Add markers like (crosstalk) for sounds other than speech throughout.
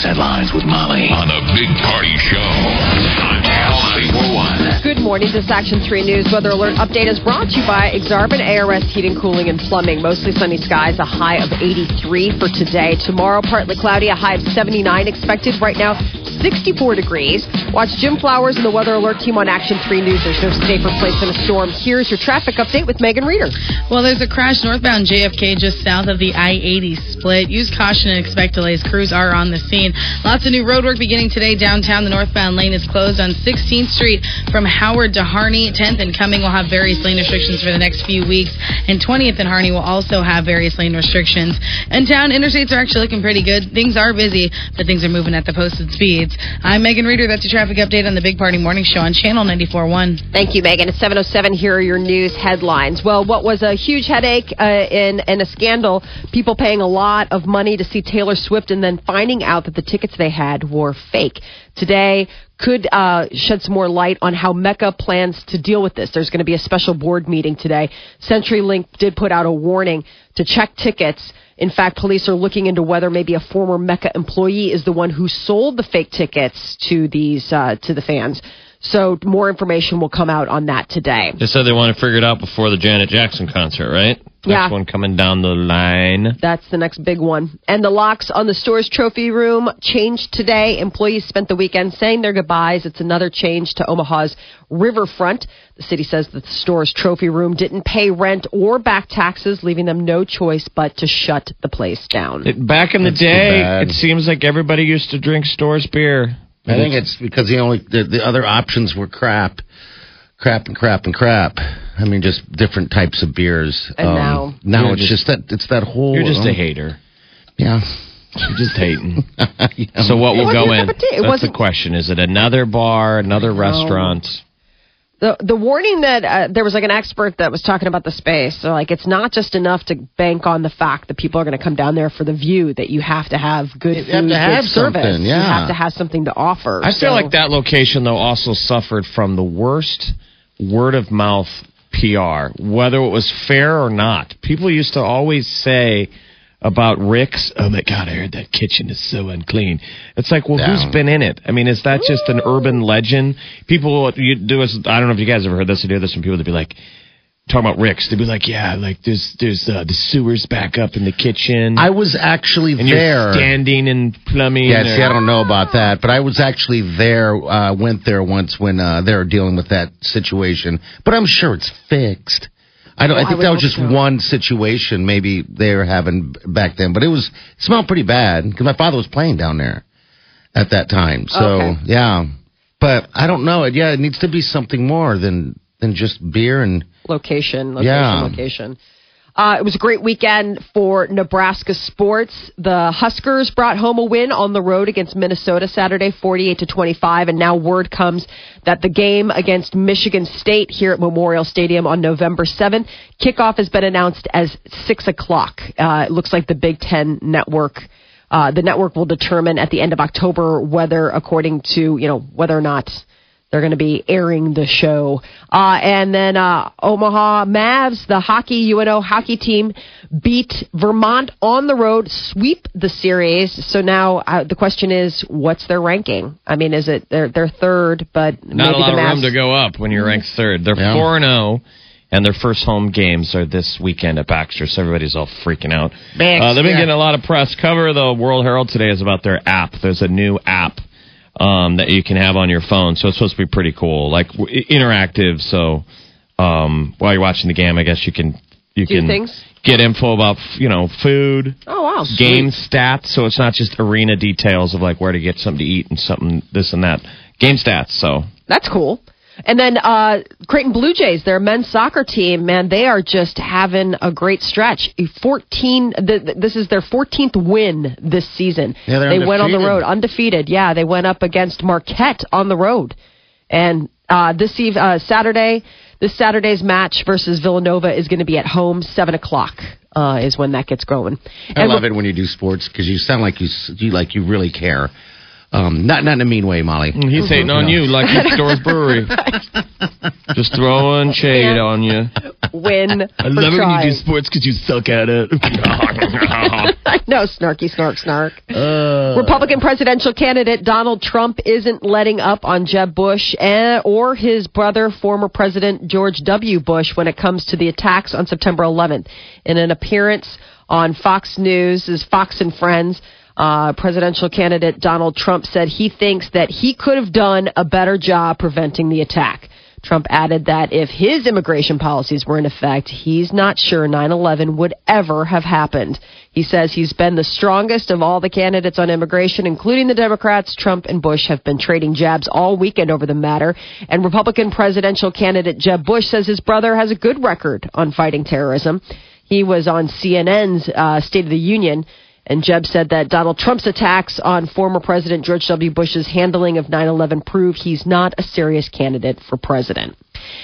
News headlines with Molly on the Big Party Show on Channel 941. Good morning. This Action 3 News Weather Alert update is brought to you by Exarban ARS Heating, Cooling, and Plumbing. Mostly sunny skies, a high of 83 for today. Tomorrow, partly cloudy, a high of 79 expected. Right now, 64 degrees. Watch Jim Flowers and the Weather Alert team on Action 3 News. There's no safer place than a storm. Here's your traffic update with Megan Reeder. Well, there's a crash northbound JFK just south of the I 80 split. Use caution and expect delays. Crews are on the scene. Lots of new road work beginning today downtown. The northbound lane is closed on 16th Street from Howard to Harney. 10th and Cumming will have various lane restrictions for the next few weeks. And 20th and Harney will also have various lane restrictions. In town, interstates are actually looking pretty good. Things are busy, but things are moving at the posted speeds. I'm Megan Reeder. That's your traffic update on the Big Party Morning Show on Channel 94.1. Thank you, Megan. It's 707. Here are your news headlines. Well, what was a huge headache uh, in a scandal, people paying a lot of money to see Taylor Swift and then finding out that the tickets they had were fake. Today could uh, shed some more light on how MECA plans to deal with this. There's going to be a special board meeting today. CenturyLink did put out a warning to check tickets. In fact, police are looking into whether maybe a former MECA employee is the one who sold the fake tickets to these uh, to the fans. So more information will come out on that today. They said they want to figure it out before the Janet Jackson concert, right? Yeah. Next one coming down the line. That's the next big one. And the locks on the Storz trophy room changed today. Employees spent the weekend saying their goodbyes. It's another change to Omaha's riverfront. The city says that the Storz trophy room didn't pay rent or back taxes, leaving them no choice but to shut the place down. It, back in the That's too day, it seems like everybody used to drink Storz beer. I think it's because the only the, the other options were crap, crap and crap and crap. I mean, just different types of beers. And now- now You're it's just, that it's that whole. You're just um, a hater. Yeah. You're just hating. (laughs) Yeah. So what It will go wasn't a in? cup of tea. It That's the wasn't- question. Is it another bar, another restaurant? The the warning that uh, there was like an expert that was talking about the space. So like it's not just enough to bank on the fact that people are going to come down there for the view. That you have to have good You food, have good service. something, You have to have something to offer. I feel So- like that location though also suffered from the worst word of mouth PR, whether it was fair or not. People used to always say about Rick's, "Oh my God, I heard that kitchen is so unclean." It's like, well, Yeah. who's been in it? I mean, is that just an urban legend? People, you do us. I don't know if you guys ever heard this or hear this from people that be like. Talking about Rick's, they'd be like, "Yeah, like there's there's uh, the sewers back up in the kitchen, I was actually and there. standing and plumbing." Yeah, or- see, I don't know about that, but I was actually there. Uh, went there once when uh, they were dealing with that situation, but I'm sure it's fixed. I don't. Well, I I think would that was just so. one situation. Maybe they were having back then, but it was it smelled pretty bad because my father was playing down there at that time. So Okay. yeah, but I don't know. It yeah, it needs to be something more than than just beer and location, location, Yeah. location. Uh, it was a great weekend for Nebraska sports. The Huskers brought home a win on the road against Minnesota Saturday, 48 to 25. And now word comes that the game against Michigan State here at Memorial Stadium on November 7th, kickoff has been announced as 6 o'clock. Uh, it looks like the Big Ten network uh, the network will determine at the end of October whether, according to you know, whether or not they're going to be airing the show. Uh, and then uh, Omaha Mavs, the hockey UNO hockey team, beat Vermont on the road, sweep the series. So now uh, the question is, what's their ranking? I mean, is it they're they're third, but Not maybe a lot the of room to go up when you're ranked third. They're four and zero, and their first home games are this weekend at Baxter. So everybody's all freaking out. Uh, they've been getting a lot of press. Cover the World Herald today is about their app. There's a new app um, that you can have on your phone, so it's supposed to be pretty cool, like w- interactive. So um, while you're watching the game, I guess you can You Do can things? get info about you know food, Oh wow, game stats. So it's not just arena details of like where to get something to eat and something this and that. Game stats. So That's cool. And then uh, Creighton Blue Jays, their men's soccer team, man, they are just having a great stretch. Fourteen. th- th- this is their 14th win this season. Yeah, they went on the road undefeated. Yeah, they went up against Marquette on the road, and uh, this eve uh, Saturday, this Saturday's match versus Villanova is going to be at home, seven o'clock. Uh, is when that gets going. I And love it when you do sports because you sound like you s- you like you really care. Um, not not in a mean way, Molly. he's hating on you like Nick Storz Brewery. just throwing shade Yeah. on you. Win. (laughs) I love it when you do sports because you suck at it. (laughs) (laughs) I know, snarky, snark, snark. Republican presidential candidate Donald Trump isn't letting up on Jeb Bush and, or his brother, former President George W. Bush, when it comes to the attacks on September 11th. In an appearance on Fox News, is Fox and Friends. Uh, presidential candidate Donald Trump said he thinks that he could have done a better job preventing the attack. Trump added that if his immigration policies were in effect, he's not sure 9 11 would ever have happened. He says he's been the strongest of all the candidates on immigration, including the Democrats. Trump and Bush have been trading jabs all weekend over the matter. And Republican presidential candidate Jeb Bush says his brother has a good record on fighting terrorism. He was on CNN's uh, State of the Union. And Jeb said that Donald Trump's attacks on former President George W. Bush's handling of 9 11 prove he's not a serious candidate for president.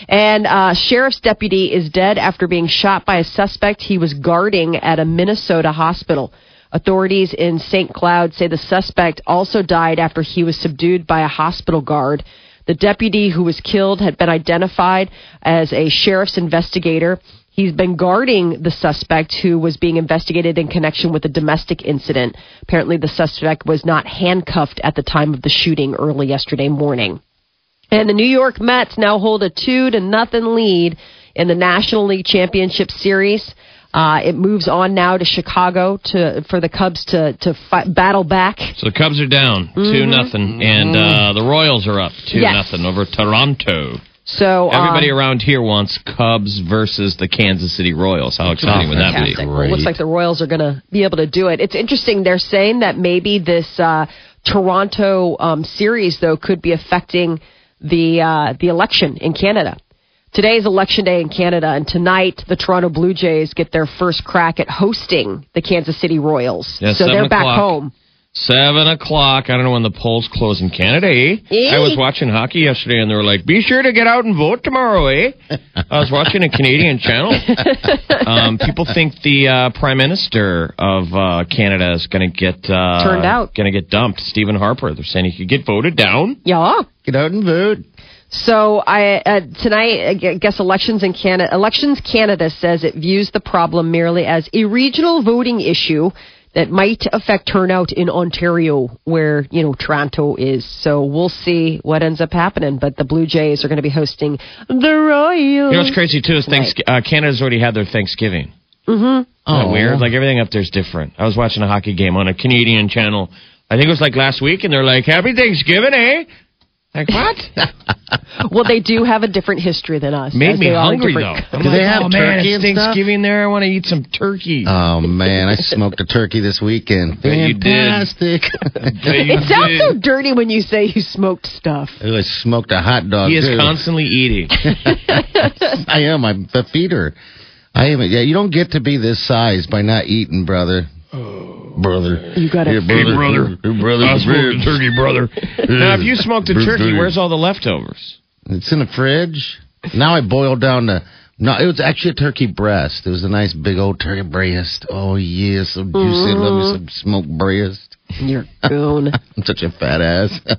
And uh, sheriff's deputy is dead after being shot by a suspect he was guarding at a Minnesota hospital. Authorities in St. Cloud say the suspect also died after he was subdued by a hospital guard. The deputy who was killed had been identified as a sheriff's investigator. He's been guarding the suspect who was being investigated in connection with a domestic incident. Apparently, the suspect was not handcuffed at the time of the shooting early yesterday morning. And the New York Mets now hold a two to nothing lead in the National League Championship Series. Uh, it moves on now to Chicago to for the Cubs to to fight, battle back. So the Cubs are down 2 Mm-hmm. nothing, and uh, the Royals are up two Yes. nothing over Toronto. So Everybody around here wants Cubs versus the Kansas City Royals. How exciting would that be? fantastic. Well, it looks like the Royals are going to be able to do it. It's interesting. They're saying that maybe this uh, Toronto um, series, though, could be affecting the uh, the election in Canada. Today is election day in Canada, and tonight the Toronto Blue Jays get their first crack at hosting the Kansas City Royals. Yeah, so they're back o'clock. home. Seven o'clock. I don't know when the polls close in Canada, eh? Eh? I was watching hockey yesterday, and they were like, "Be sure to get out and vote tomorrow, eh?" (laughs) I was watching a Canadian channel. (laughs) Um, people think the uh, Prime Minister of uh, Canada is going to get uh, Turned out. going to get dumped. Stephen Harper. They're saying he could get voted down. Yeah. Get out and vote. So I uh, tonight, I guess elections in Canada, Elections Canada says it views the problem merely as a regional voting issue that might affect turnout in Ontario, where you know Toronto is. So we'll see what ends up happening. But the Blue Jays are going to be hosting the Royals. You know what's crazy too is thanks- uh, Canada's already had their Thanksgiving. Mm-hmm. Oh, weird. Like everything up there's different. I was watching a hockey game on a Canadian channel. I think it was like last week, and they're like, "Happy Thanksgiving, eh?" Like what? (laughs) Well, they do have a different history than us. Made me they are a hungry though. I'm Do they have oh, man, turkey it's and stuff? Thanksgiving there. I want to eat some turkey. Oh man, I (laughs) smoked a turkey this weekend. Bet you did. Fantastic. (laughs) It sounds so dirty when you say you smoked stuff. I smoked a hot dog. he is too. constantly eating. I am. I'm a feeder. I am. Yeah, you don't get to be this size by not eating, brother. Brother. You got Here, to brother. Here, brother. ribs. turkey, brother. (laughs) now, if you smoked a turkey, where's all the leftovers? It's in the fridge. Now I boiled down the. No, it was actually a turkey breast. It was a nice big old turkey breast. Oh yeah, so juicy. I love me some smoked breast. You're (laughs) goon. I'm such a fat ass. (laughs)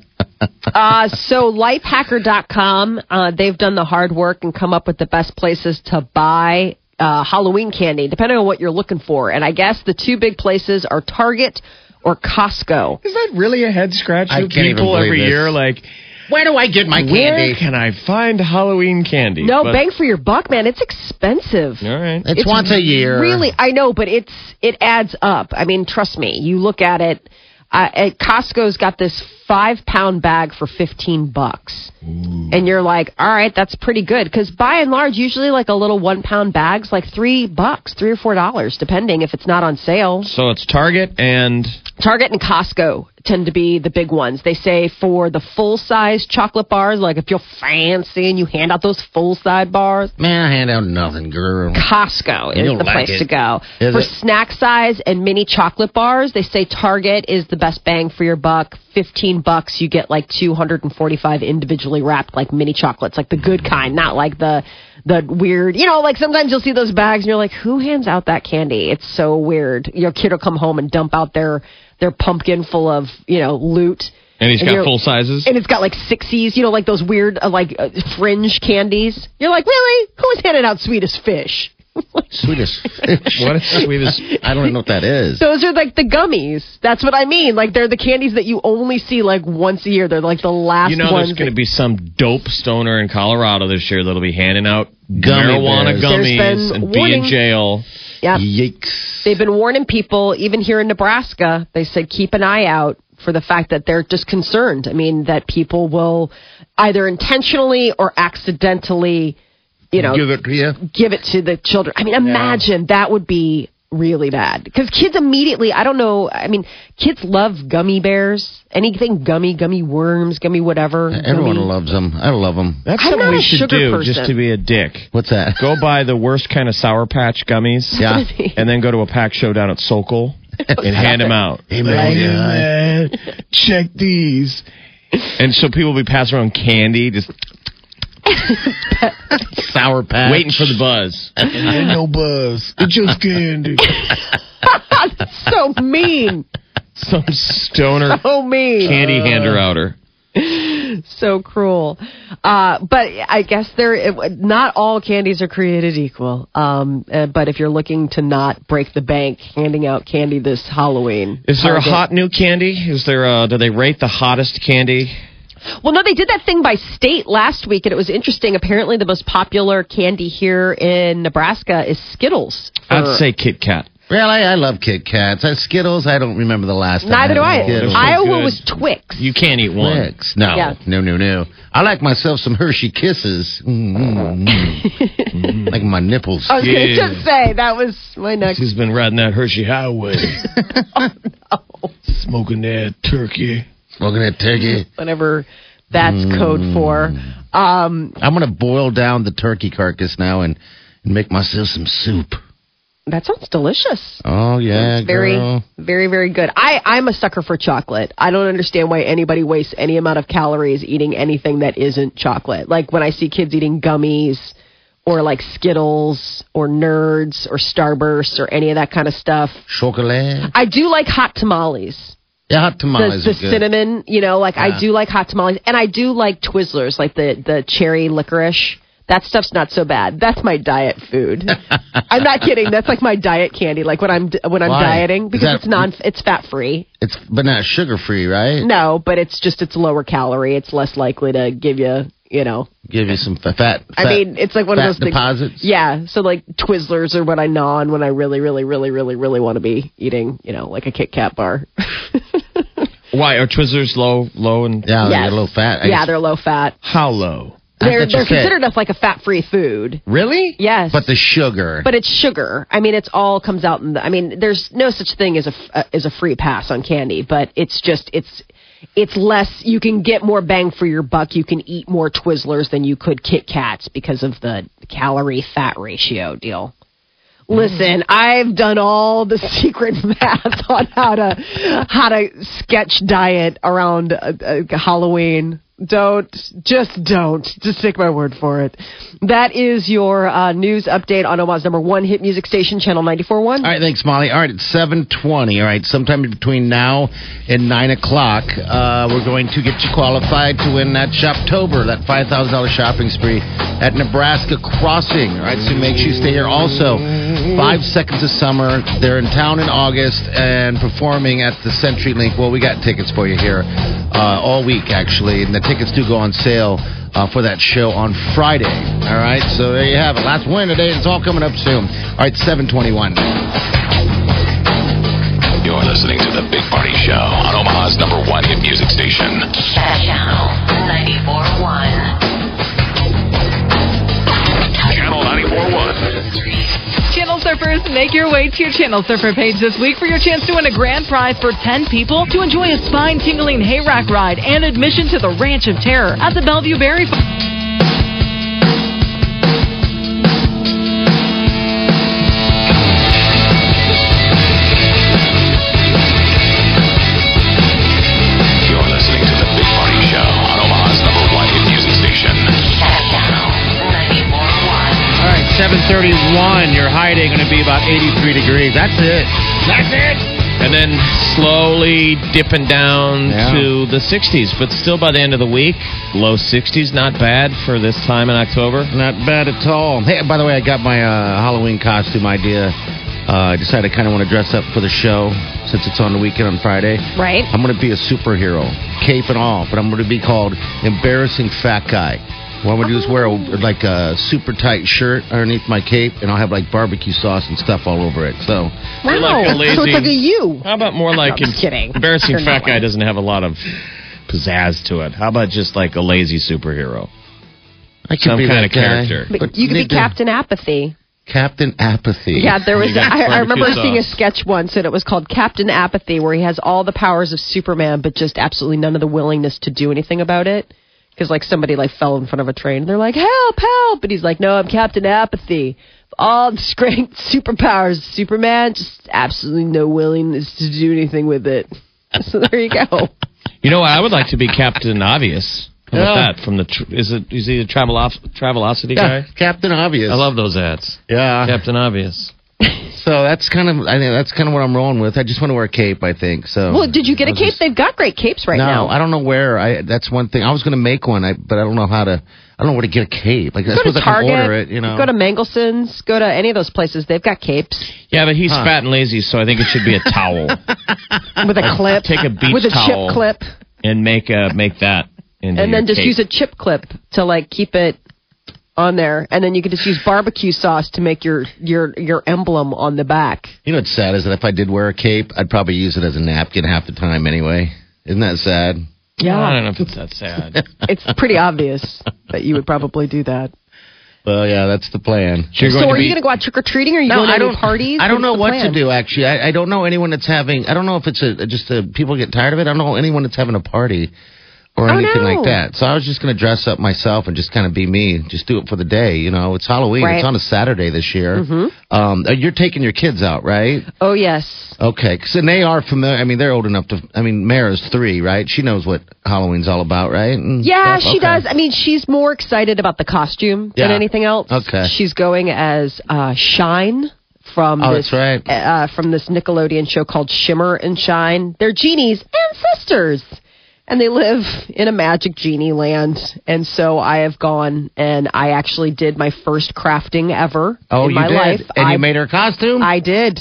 Uh, so lifehacker.com, uh, they've done the hard work and come up with the best places to buy uh, Halloween candy, depending on what you're looking for. And I guess the two big places are Target or Costco. Is that really a head scratch I of can't even people every this. year? Like, Where do I get my where candy? can I find Halloween candy? No, But- bang for your buck, man. It's expensive. All right. It's, once a year. Really, I know, but it's it adds up. I mean, trust me. You look at it. Uh, at Costco's got this five pound bag for 15 bucks. And you're like, all right, that's pretty good. Because by and large, usually like a little one pound bag's like three bucks, three or four dollars, depending if it's not on sale. So it's Target and Target and Costco tend to be the big ones. They say for the full size chocolate bars, like if you're fancy and you hand out those full size bars, Man, I hand out nothing, girl. Costco is the like place it. to go. Is for it? snack size and mini chocolate bars, they say Target is the best bang for your buck. 15 bucks, you get like 245 individually wrapped like mini chocolates, like the good kind, not like the the weird, you know, like sometimes you'll see those bags and you're like, who hands out that candy? It's so weird. Your kid will come home and dump out their their pumpkin full of, you know, loot. and he's And got full sizes. And it's got like sixies, you know, like those weird, uh, like uh, fringe candies. You're like, really? Who's handing out Swedish Fish? (laughs) Swedish Fish. (laughs) What is sweetest? I don't even know what that is. Those are like the gummies. That's what I mean. Like they're the candies that you only see like once a year. They're like the last You know, there's going to be some dope stoner in Colorado this year that'll be handing out Gummy marijuana bears. gummies and be in jail. yeah. Yikes. They've been warning people, even here in Nebraska. They said keep an eye out for the fact that they're just concerned. I mean, that people will either intentionally or accidentally, you know, Give it to you. give it to the children. I mean, imagine that would be really bad because kids immediately. I don't know. I mean, kids love gummy bears. Anything gummy, gummy worms, gummy whatever. Everyone gummy. loves them. I love them. That's I'm something we should do person. just to be a dick. What's that? Go buy the worst kind of Sour Patch gummies. Yeah. And then go to a pack show down at Sokol (laughs) and hand them out. Hey, man. man, check these. And so people will be passing around candy, just (laughs) Sour patch. waiting for the buzz. Ain't no buzz. It's (laughs) just candy. (laughs) so mean. Some stoner So mean. candy hander outer. so cruel. Uh, but I guess there, not all candies are created equal. Um, uh, but if you're looking to not break the bank, handing out candy this Halloween. Is there a hot new candy? Is there a, do they rate the hottest candy? Well, no, they did that thing by state last week, and it was interesting. Apparently, the most popular candy here in Nebraska is Skittles. for- I'd say Kit Kat. Well, I, I love Kit Kats. I, Skittles, I don't remember the last time. Neither do I. had Skittles. so Iowa was Twix. You can't eat one. Twix. No, Yeah. no, no, no. I like myself some Hershey Kisses. Mm, mm, mm. (laughs) like my nipples. I was going to just say that was my next. She's been riding that Hershey Highway. (laughs) Oh, Smoking that turkey. Smoking that turkey. Whatever that's code for. Um, I'm going to boil down the turkey carcass now and, and make myself some soup. that sounds delicious. Oh, yeah, It's very, girl. very, very good. I, I'm a sucker for chocolate. I don't understand why anybody wastes any amount of calories eating anything that isn't chocolate. Like when I see kids eating gummies or like Skittles or Nerds or Starburst or any of that kind of stuff. Chocolate. I do like hot tamales. Yeah, hot The, tamales the good. cinnamon, you know, like Yeah. I do like hot tamales, and I do like Twizzlers, like the the cherry licorice. That stuff's not so bad. That's my diet food. (laughs) I'm not kidding. That's like my diet candy. Like when I'm when I'm Why? dieting because that- it's non it's fat free. It's but not sugar free, right? No, but it's just it's lower calorie. It's less likely to give you you know. Give you some fa- fat. I mean, it's like one fat of those things. deposits. Yeah, so like Twizzlers are what I gnaw on when I really, really, really, really, really want to be eating, you know, like a Kit Kat bar. (laughs) Why are Twizzlers low, low and Yeah, Yes. they're a little fat. I yeah, just- they're low fat. how low? They're they're considered as like a fat free food. Really? Yes, But the sugar. but it's sugar. I mean, it's all comes out in the. I mean, there's no such thing as a f- uh, as a free pass on candy, but it's just it's it's less. You can get more bang for your buck. You can eat more Twizzlers than you could Kit Kats because of the calorie fat ratio deal. Listen, I've done all the (laughs) secret math on how to how to sketch diet around uh, uh, Halloween. Don't just don't just take my word for it. That is your uh, news update on Omaha's number one hit music station, Channel 94.1. All right, thanks, Molly. All right, it's seven twenty. All right, sometime between now and nine o'clock, uh, we're going to get you qualified to win that Shoptober, that five thousand dollars shopping spree at Nebraska Crossing. All right, so make sure you stay here. Also, Five Seconds of Summer. They're in town in August and performing at the Century Link. Well, we got tickets for you here uh, all week actually, and the tickets do go on sale. Uh, for that show on Friday. All right, so there you have it. Last win today. It's all coming up soon. All right, 721. You're listening to the Big Party Show on Omaha's number one hit music station. Channel 94.1. Channel 94.1. Surfers, make your way to your Channel Surfer page this week for your chance to win a grand prize for 10 people to enjoy a spine tingling hayrack ride and admission to the Ranch of Terror at the Bellevue Berry 731. Your high day going to be about 83 degrees. That's it. That's it. And then slowly dipping down Yeah. to the 60s, but still by the end of the week, low 60s. Not bad for this time in October. Not bad at all. Hey, by the way, I got my uh, Halloween costume idea. Uh, I decided I kind of want to dress up for the show since it's on the weekend on Friday. Right? I'm going to be a superhero, cape and all, but I'm going to be called Embarrassing Fat Guy. What I'm going to do is wear a, like a super tight shirt underneath my cape, and I'll have like barbecue sauce and stuff all over it. So, You're like a so it's like a you. How about more like I'm just kidding. embarrassing You're fat not guy like- doesn't have a lot of pizzazz to it. How about just like a lazy superhero? I could Some be kind that of guy. character. But you could be need to- Captain Apathy. Captain Apathy. Yeah, there was. You got I, I remember barbecue seeing a sauce. sketch once, and it was called Captain Apathy, where he has all the powers of Superman, but just absolutely none of the willingness to do anything about it. Because like somebody like fell in front of a train, and they're like, "Help, help!" But he's like, "No, I'm Captain Apathy. All the strength, (laughs) superpowers, Superman, just absolutely no willingness to do anything with it." (laughs) So there you go. You know, I would like to be Captain Obvious. How about Yeah. that? From the tr- is it is he a travel off Travelocity Yeah, guy? Captain Obvious. I love those ads. Yeah. Captain Obvious. So that's kind of I think that's kind of what I'm rolling with. I just want to wear a cape. I think so. Well, did you get a I'll cape? just- They've got great capes right no, now. No, I don't know where. I that's one thing. I was going to make one, I, but I don't know how to. I don't know where to get a cape. Like I Go to suppose I can Target. order it. You know. Go to Mangelsen's. Go to any of those places. They've got capes Yeah, but he's Huh. fat and lazy, so I think it should be a towel (laughs) with a clip. Take a beach with a towel. chip clip. and make a make that into and then just cape. use a chip clip to like keep it on there, and then you can just use barbecue sauce to make your your your emblem on the back. You know what's sad is that if I did wear a cape, I'd probably use it as a napkin half the time anyway. Isn't that sad? Yeah, I don't know if it's that sad. (laughs) it's pretty obvious that you would probably do that. Well, yeah, that's the plan. You're so, going to are you going to go out trick or treating, or are you going to I don't. parties? I don't know what the to do. Actually, I, I don't know anyone that's having. I don't know if it's a just a people get tired of it. I don't know anyone that's having a party or Oh, anything no. like that. So I was just going to dress up myself and just kind of be me. Just do it for the day. You know, it's Halloween. Right. It's on a Saturday this year. Mm-hmm. Um, uh, you're taking your kids out, right? Oh yes. Okay, 'cause and they are familiar. I mean, they're old enough to. I mean, Mara's three, right? She knows what Halloween's all about, right? And Yeah, stuff? she Okay. does. I mean, she's more excited about the costume than anything else. Okay. She's going as uh, Shine from Oh, this right. uh, from this Nickelodeon show called Shimmer and Shine. They're genies and sisters. And they live in a magic genie land. And so I have gone and I actually did my first crafting ever Oh, in you my did, life. and I, you made her a costume. I did.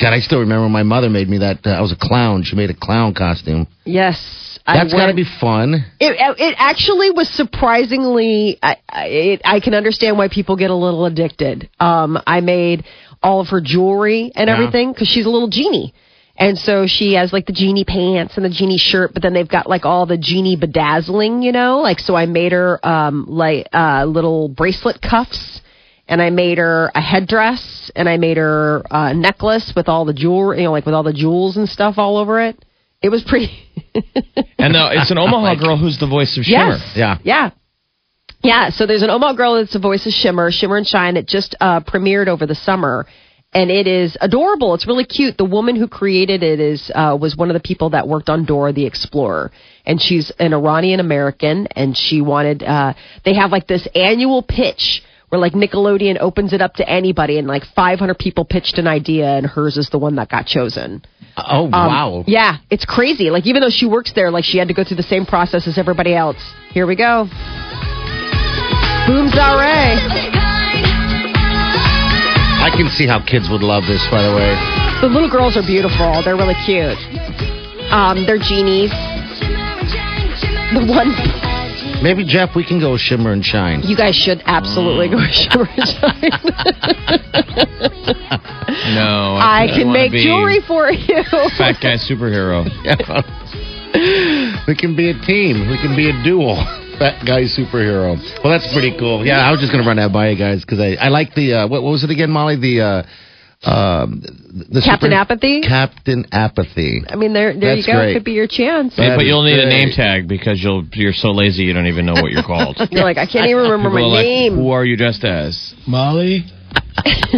God, I still remember when my mother made me that. Uh, I was a clown. She made a clown costume. Yes. That's got to be fun. It, it actually was surprisingly. I, I, it, I can understand why people get a little addicted. Um, I made all of her jewelry and Yeah. everything because she's a little genie, and so she has like the genie pants and the genie shirt, but then they've got like all the genie bedazzling, you know. Like so, I made her um, like uh, little bracelet cuffs. And I made her a headdress, and I made her a necklace with all the jewelry, you know, like with all the jewels and stuff all over it. It was pretty. (laughs) and uh, it's an (laughs) Omaha girl who's the voice of Shimmer. Yes. Yeah. Yeah. Yeah. So there's an Omaha girl that's the voice of Shimmer, Shimmer and Shine. It just uh, premiered over the summer. And it is adorable. It's really cute. The woman who created it is uh, was one of the people that worked on Dora the Explorer, and she's an Iranian American. And she wanted. Uh, they have like this annual pitch where like Nickelodeon opens it up to anybody, and like 500 people pitched an idea, and hers is the one that got chosen. Oh Um, wow! Yeah, it's crazy. Like even though she works there, like she had to go through the same process as everybody else. Here we go. Boom Zare. I can see how kids would love this. By the way, The little girls are beautiful. They're really cute. Um, they're genies. The one maybe Jeff, we can go shimmer and shine. you guys should absolutely go shimmer and shine. (laughs) No, I You can wanna make jewelry for you. Fat guy superhero. (laughs) we can be a team. We can be a duo. Fat guy superhero. Well, that's pretty cool. Yeah, I was just gonna run that by you guys because I, I like the uh, what, what was it again, Molly? The uh, um, the Captain super- Apathy? Captain Apathy. I mean, there, there That's you go. great. Could be your chance. But, That but you'll need a name tag because you'll you're so lazy you don't even know what you're called. (laughs) You're like, I can't even remember People my are like, name. Who are you dressed as? Molly.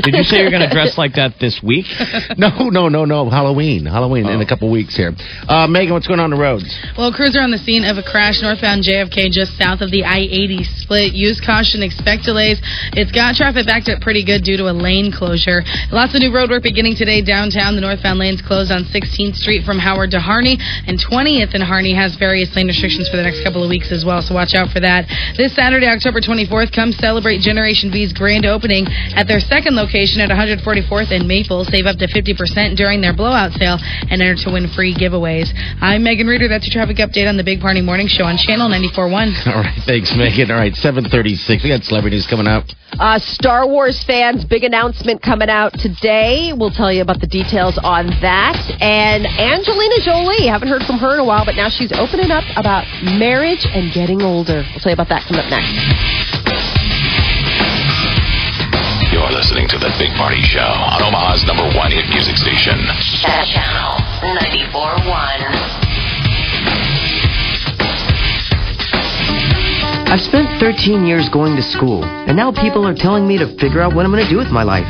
Did you say you're going to dress like that this week? (laughs) No, no, no, no. Halloween. Halloween in a couple weeks here. Uh, Megan, what's going on the roads? Well, crews are on the scene of a crash northbound JFK just south of the I-80 split. Use caution, expect delays. It's got traffic backed up pretty good due to a lane closure. Lots of new road work beginning today downtown. The northbound lanes closed on 16th Street from Howard to Harney, and 20th and Harney has various lane restrictions for the next couple of weeks as well, so watch out for that. This Saturday, October 24th, come celebrate Generation V's grand opening at their second location at 144th and Maple. Save up to 50% during their blowout sale and enter to win free giveaways. I'm Megan Reader. That's your traffic update on the Big Party Morning Show on Channel 94.1. (laughs) All right, thanks, Megan. All right, 736. We got celebrities coming up. Uh, Star Wars fans, big announcement coming out today. We'll tell you about the details on that. And Angelina Jolie, haven't heard from her in a while, but now she's opening up about marriage and getting older. We'll tell you about that coming up next. Listening to the Big Party Show on Omaha's number one hit music station. Channel 94.1. I've spent 13 years going to school, and now people are telling me to figure out what I'm going to do with my life.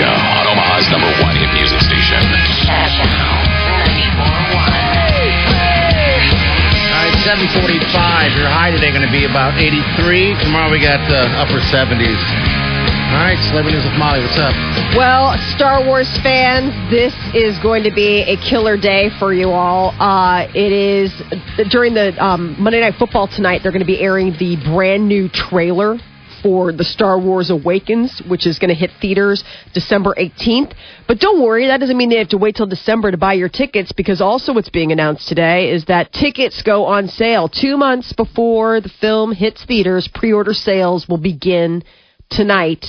Show on Omaha's number one hit music station. All right, 745. Your high today going to be about 83. Tomorrow we got uh, upper 70s. All right, celebrities with Molly. What's up? Well, Star Wars fans, this is going to be a killer day for you all. Uh, it is during the um, Monday Night Football tonight. They're going to be airing the brand new trailer for the Star Wars Awakens, which is going to hit theaters December 18th. But don't worry, that doesn't mean they have to wait till December to buy your tickets because also what's being announced today is that tickets go on sale two months before the film hits theaters. Pre-order sales will begin tonight.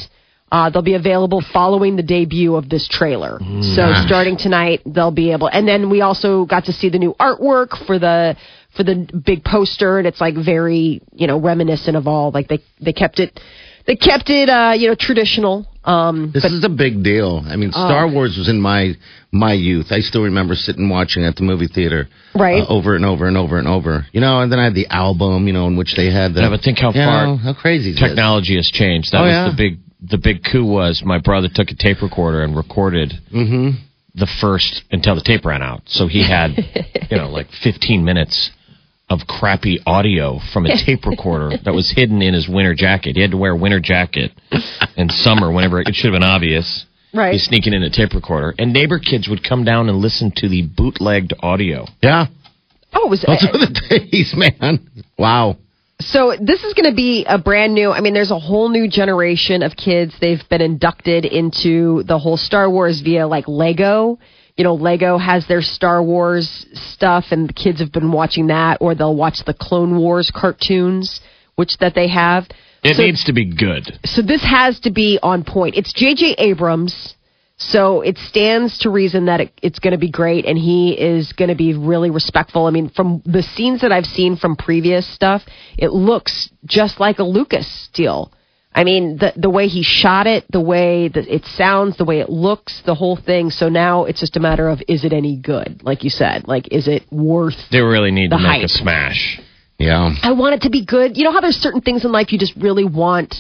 Uh, they'll be available following the debut of this trailer. So starting tonight, they'll be able. And then we also got to see the new artwork for the for the big poster, and it's like very you know reminiscent of all. Like they they kept it they kept it uh, you know traditional. Um, This but is a big deal. I mean, Star Wars was in my my youth. I still remember sitting watching at the movie theater, Right. uh, over and over and over and over. You know, and then I had the album, you know, in which they had the. Yeah, but think how far know, how crazy is this? Technology has changed. That Oh, was yeah. the big the big coup was my brother took a tape recorder and recorded Mm-hmm. the first until the tape ran out. So he had, (laughs) you know, like 15 minutes of crappy audio from a (laughs) tape recorder that was hidden in his winter jacket. He had to wear a winter jacket in summer whenever it should have been obvious. right. He's sneaking in a tape recorder. And neighbor kids would come down and listen to the bootlegged audio. Yeah, Oh, it was. those were the days, man. Wow. So this is going to be a brand new. I mean, there's a whole new generation of kids. They've been inducted into the whole Star Wars via like Lego. You know, Lego has their Star Wars stuff, and the kids have been watching that, or they'll watch the Clone Wars cartoons, which that they have. It So- needs to be good. so this has to be on point. It's J.J. Abrams, so it stands to reason that it, it's going to be great, and he is going to be really respectful. I mean, from the scenes that I've seen from previous stuff, it looks just like a Lucas deal. I mean, the the way he shot it, the way that it sounds, the way it looks, the whole thing. So now it's just a matter of is it any good? Like you said, like is it worth? They really need The to make hype. a smash. Yeah. I want it to be good. You know how there's certain things in life you just really want.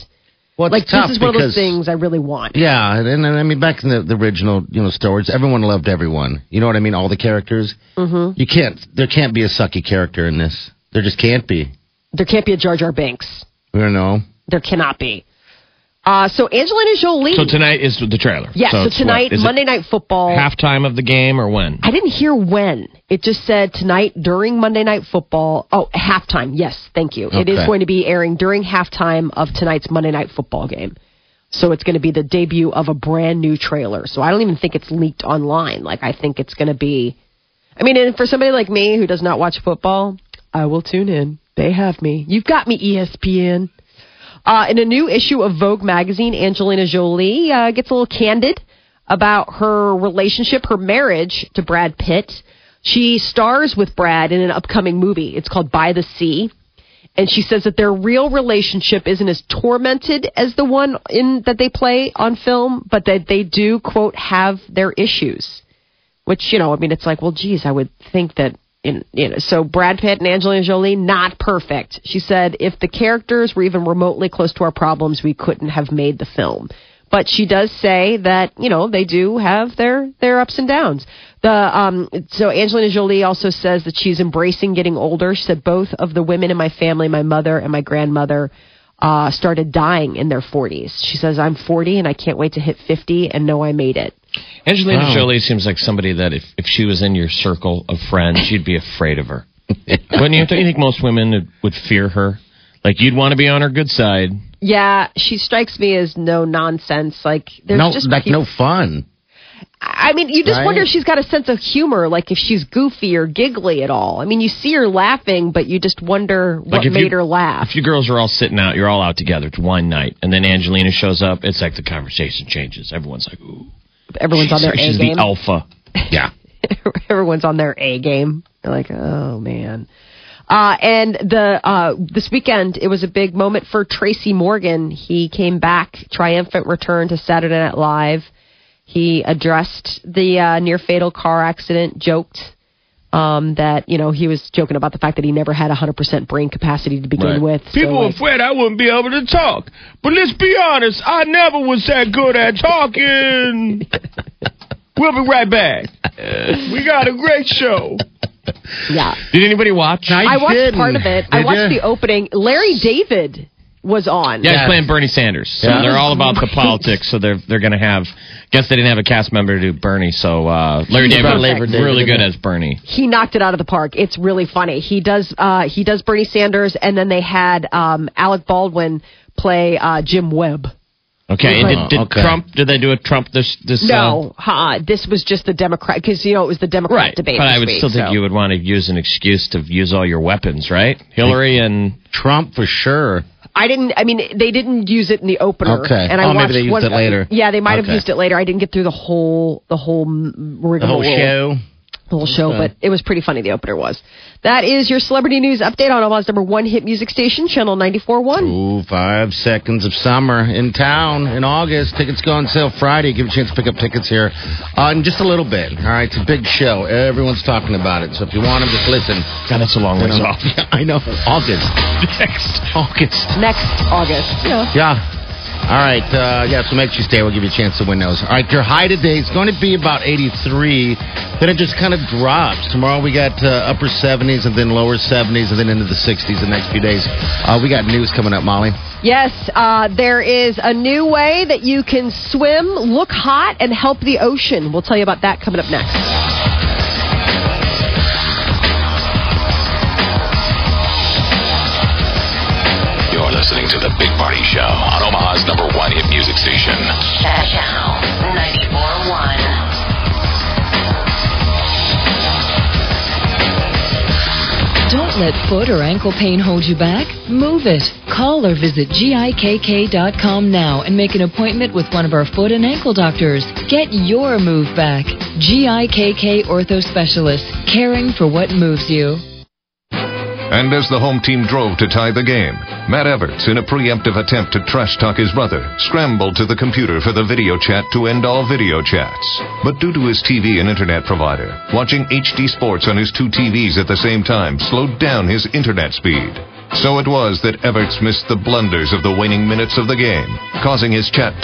Well, it's Like tough this is one of those things I really want. Yeah, and, and I mean back in the, the original, you know, Star Wars, everyone loved everyone. You know what I mean? All the characters. Mm-hmm. You can't. There can't be a sucky character in this. There just can't be. There can't be a Jar Jar Binks. I don't know. There cannot be. Uh, so Angelina Jolie. So tonight is the trailer. yeah, so, what? tonight, Monday Night Football. halftime of the game or when? I didn't hear when. It just said tonight during Monday Night Football. Oh, halftime. Yes, thank you. It is going to be airing during halftime of tonight's Monday Night Football game. So it's going to be the debut of a brand new trailer. So I don't even think it's leaked online. Like I think it's going to be. I mean, and for somebody like me who does not watch football, I will tune in. They have me. You've got me, ESPN. Uh, in a new issue of Vogue magazine, Angelina Jolie uh, gets a little candid about her relationship, her marriage to Brad Pitt. She stars with Brad in an upcoming movie. It's called By the Sea. And she says that their real relationship isn't as tormented as the one in that they play on film, but that they do quote have their issues. Which you know, I mean, it's like, well, geez, I would think that in you know. So Brad Pitt and Angelina Jolie not perfect. She said if the characters were even remotely close to our problems, we couldn't have made the film. But she does say that you know they do have their their ups and downs. The um so Angelina Jolie also says that she's embracing getting older. She said both of the women in my family, my mother and my grandmother, uh, started dying in their 40s. She says I'm 40 and I can't wait to hit 50 and know I made it. Angelina Wow. Jolie seems like somebody that if, if she was in your circle of friends, you'd be afraid of her. Wouldn't you? Don't you think most women would, would fear her? Like you'd want to be on her good side. Yeah, she strikes me as no nonsense. Like there's no, just like peop- no fun. I mean, you just Right. wonder if she's got a sense of humor, like if she's goofy or giggly at all. I mean, you see her laughing, but you just wonder what Like made you- her laugh. If you girls are all sitting out, you're all out together. It's wine night, and then Angelina shows up. It's like the conversation changes. Everyone's like, "Ooh, Everyone's on she's, their A game. the alpha." (laughs) Yeah. Everyone's on their A game. They're like, oh man. Uh, and the uh, this weekend, it was a big moment for Tracy Morgan. He came back, triumphant return to Saturday Night Live. He addressed the uh, near fatal car accident, joked um, that you know he was joking about the fact that he never had 100% brain capacity to begin Right. with. So, People were like, afraid I wouldn't be able to talk. But let's be honest, I never was that good at talking. (laughs) we'll be right back. We got a great show. yeah. Did anybody watch? I watched didn't. part of it. I Did watched ya? the opening. Larry David was on. Yeah, Yes. he's playing Bernie Sanders. So Yeah. they're all about the (laughs) politics. So they're they're going to have. Guess they didn't have a cast member to do Bernie. So uh, Larry He's David perfect. was really good as Bernie. he knocked it out of the park. It's really funny. He does uh he does Bernie Sanders and then they had um Alec Baldwin play uh Jim Webb. Okay, and did, did okay. Trump? Did they do a Trump this this? No, uh, this was just the Democrat because you know it was the Democrat right. debate. But this I would week, still think so. you would want to use an excuse to use all your weapons, right? Hillary and Trump for sure. I didn't. I mean, they didn't use it in the opener. Okay. And I Oh, maybe watched they used one, it later. Yeah, they might have used it later. I didn't get through the whole the whole mm, m- The whole show. The whole show, Okay. but it was pretty funny. The opener was. That is your celebrity news update on Omaha's number one hit music station, Channel 94.1. Ooh, five seconds of summer in town in August. Tickets go on sale Friday. Give a chance to pick up tickets here uh, in just a little bit. All right, it's a big show. Everyone's talking about it. So if you want them, just listen. God, that's a long You ways off. (laughs) Yeah, I know. August. (laughs) Next. August. Next August. Yeah. Yeah. All right. Uh, yeah, so make sure you stay. We'll give you a chance to win those. All right, your high today is going to be about 83. Then it just kind of drops. Tomorrow we got uh, upper 70s and then lower 70s and then into the 60s the next few days. Uh, we got news coming up, Molly. Yes, uh, there is a new way that you can swim, look hot, and help the ocean. We'll tell you about that coming up next. Foot or ankle pain hold you back. Move it. Call or visit GIKK.com now and make an appointment with one of our foot and ankle doctors. Get your move back. GIKK Ortho Specialists, caring for what moves you. And as the home team drove to tie the game, Matt Everts, in a preemptive attempt to trash talk his brother, scrambled to the computer for the video chat to end all video chats. But due to his TV and internet provider, watching HD sports on his two TVs at the same time slowed down his internet speed. So it was that Everts missed the blunders of the waning minutes of the game, causing his chat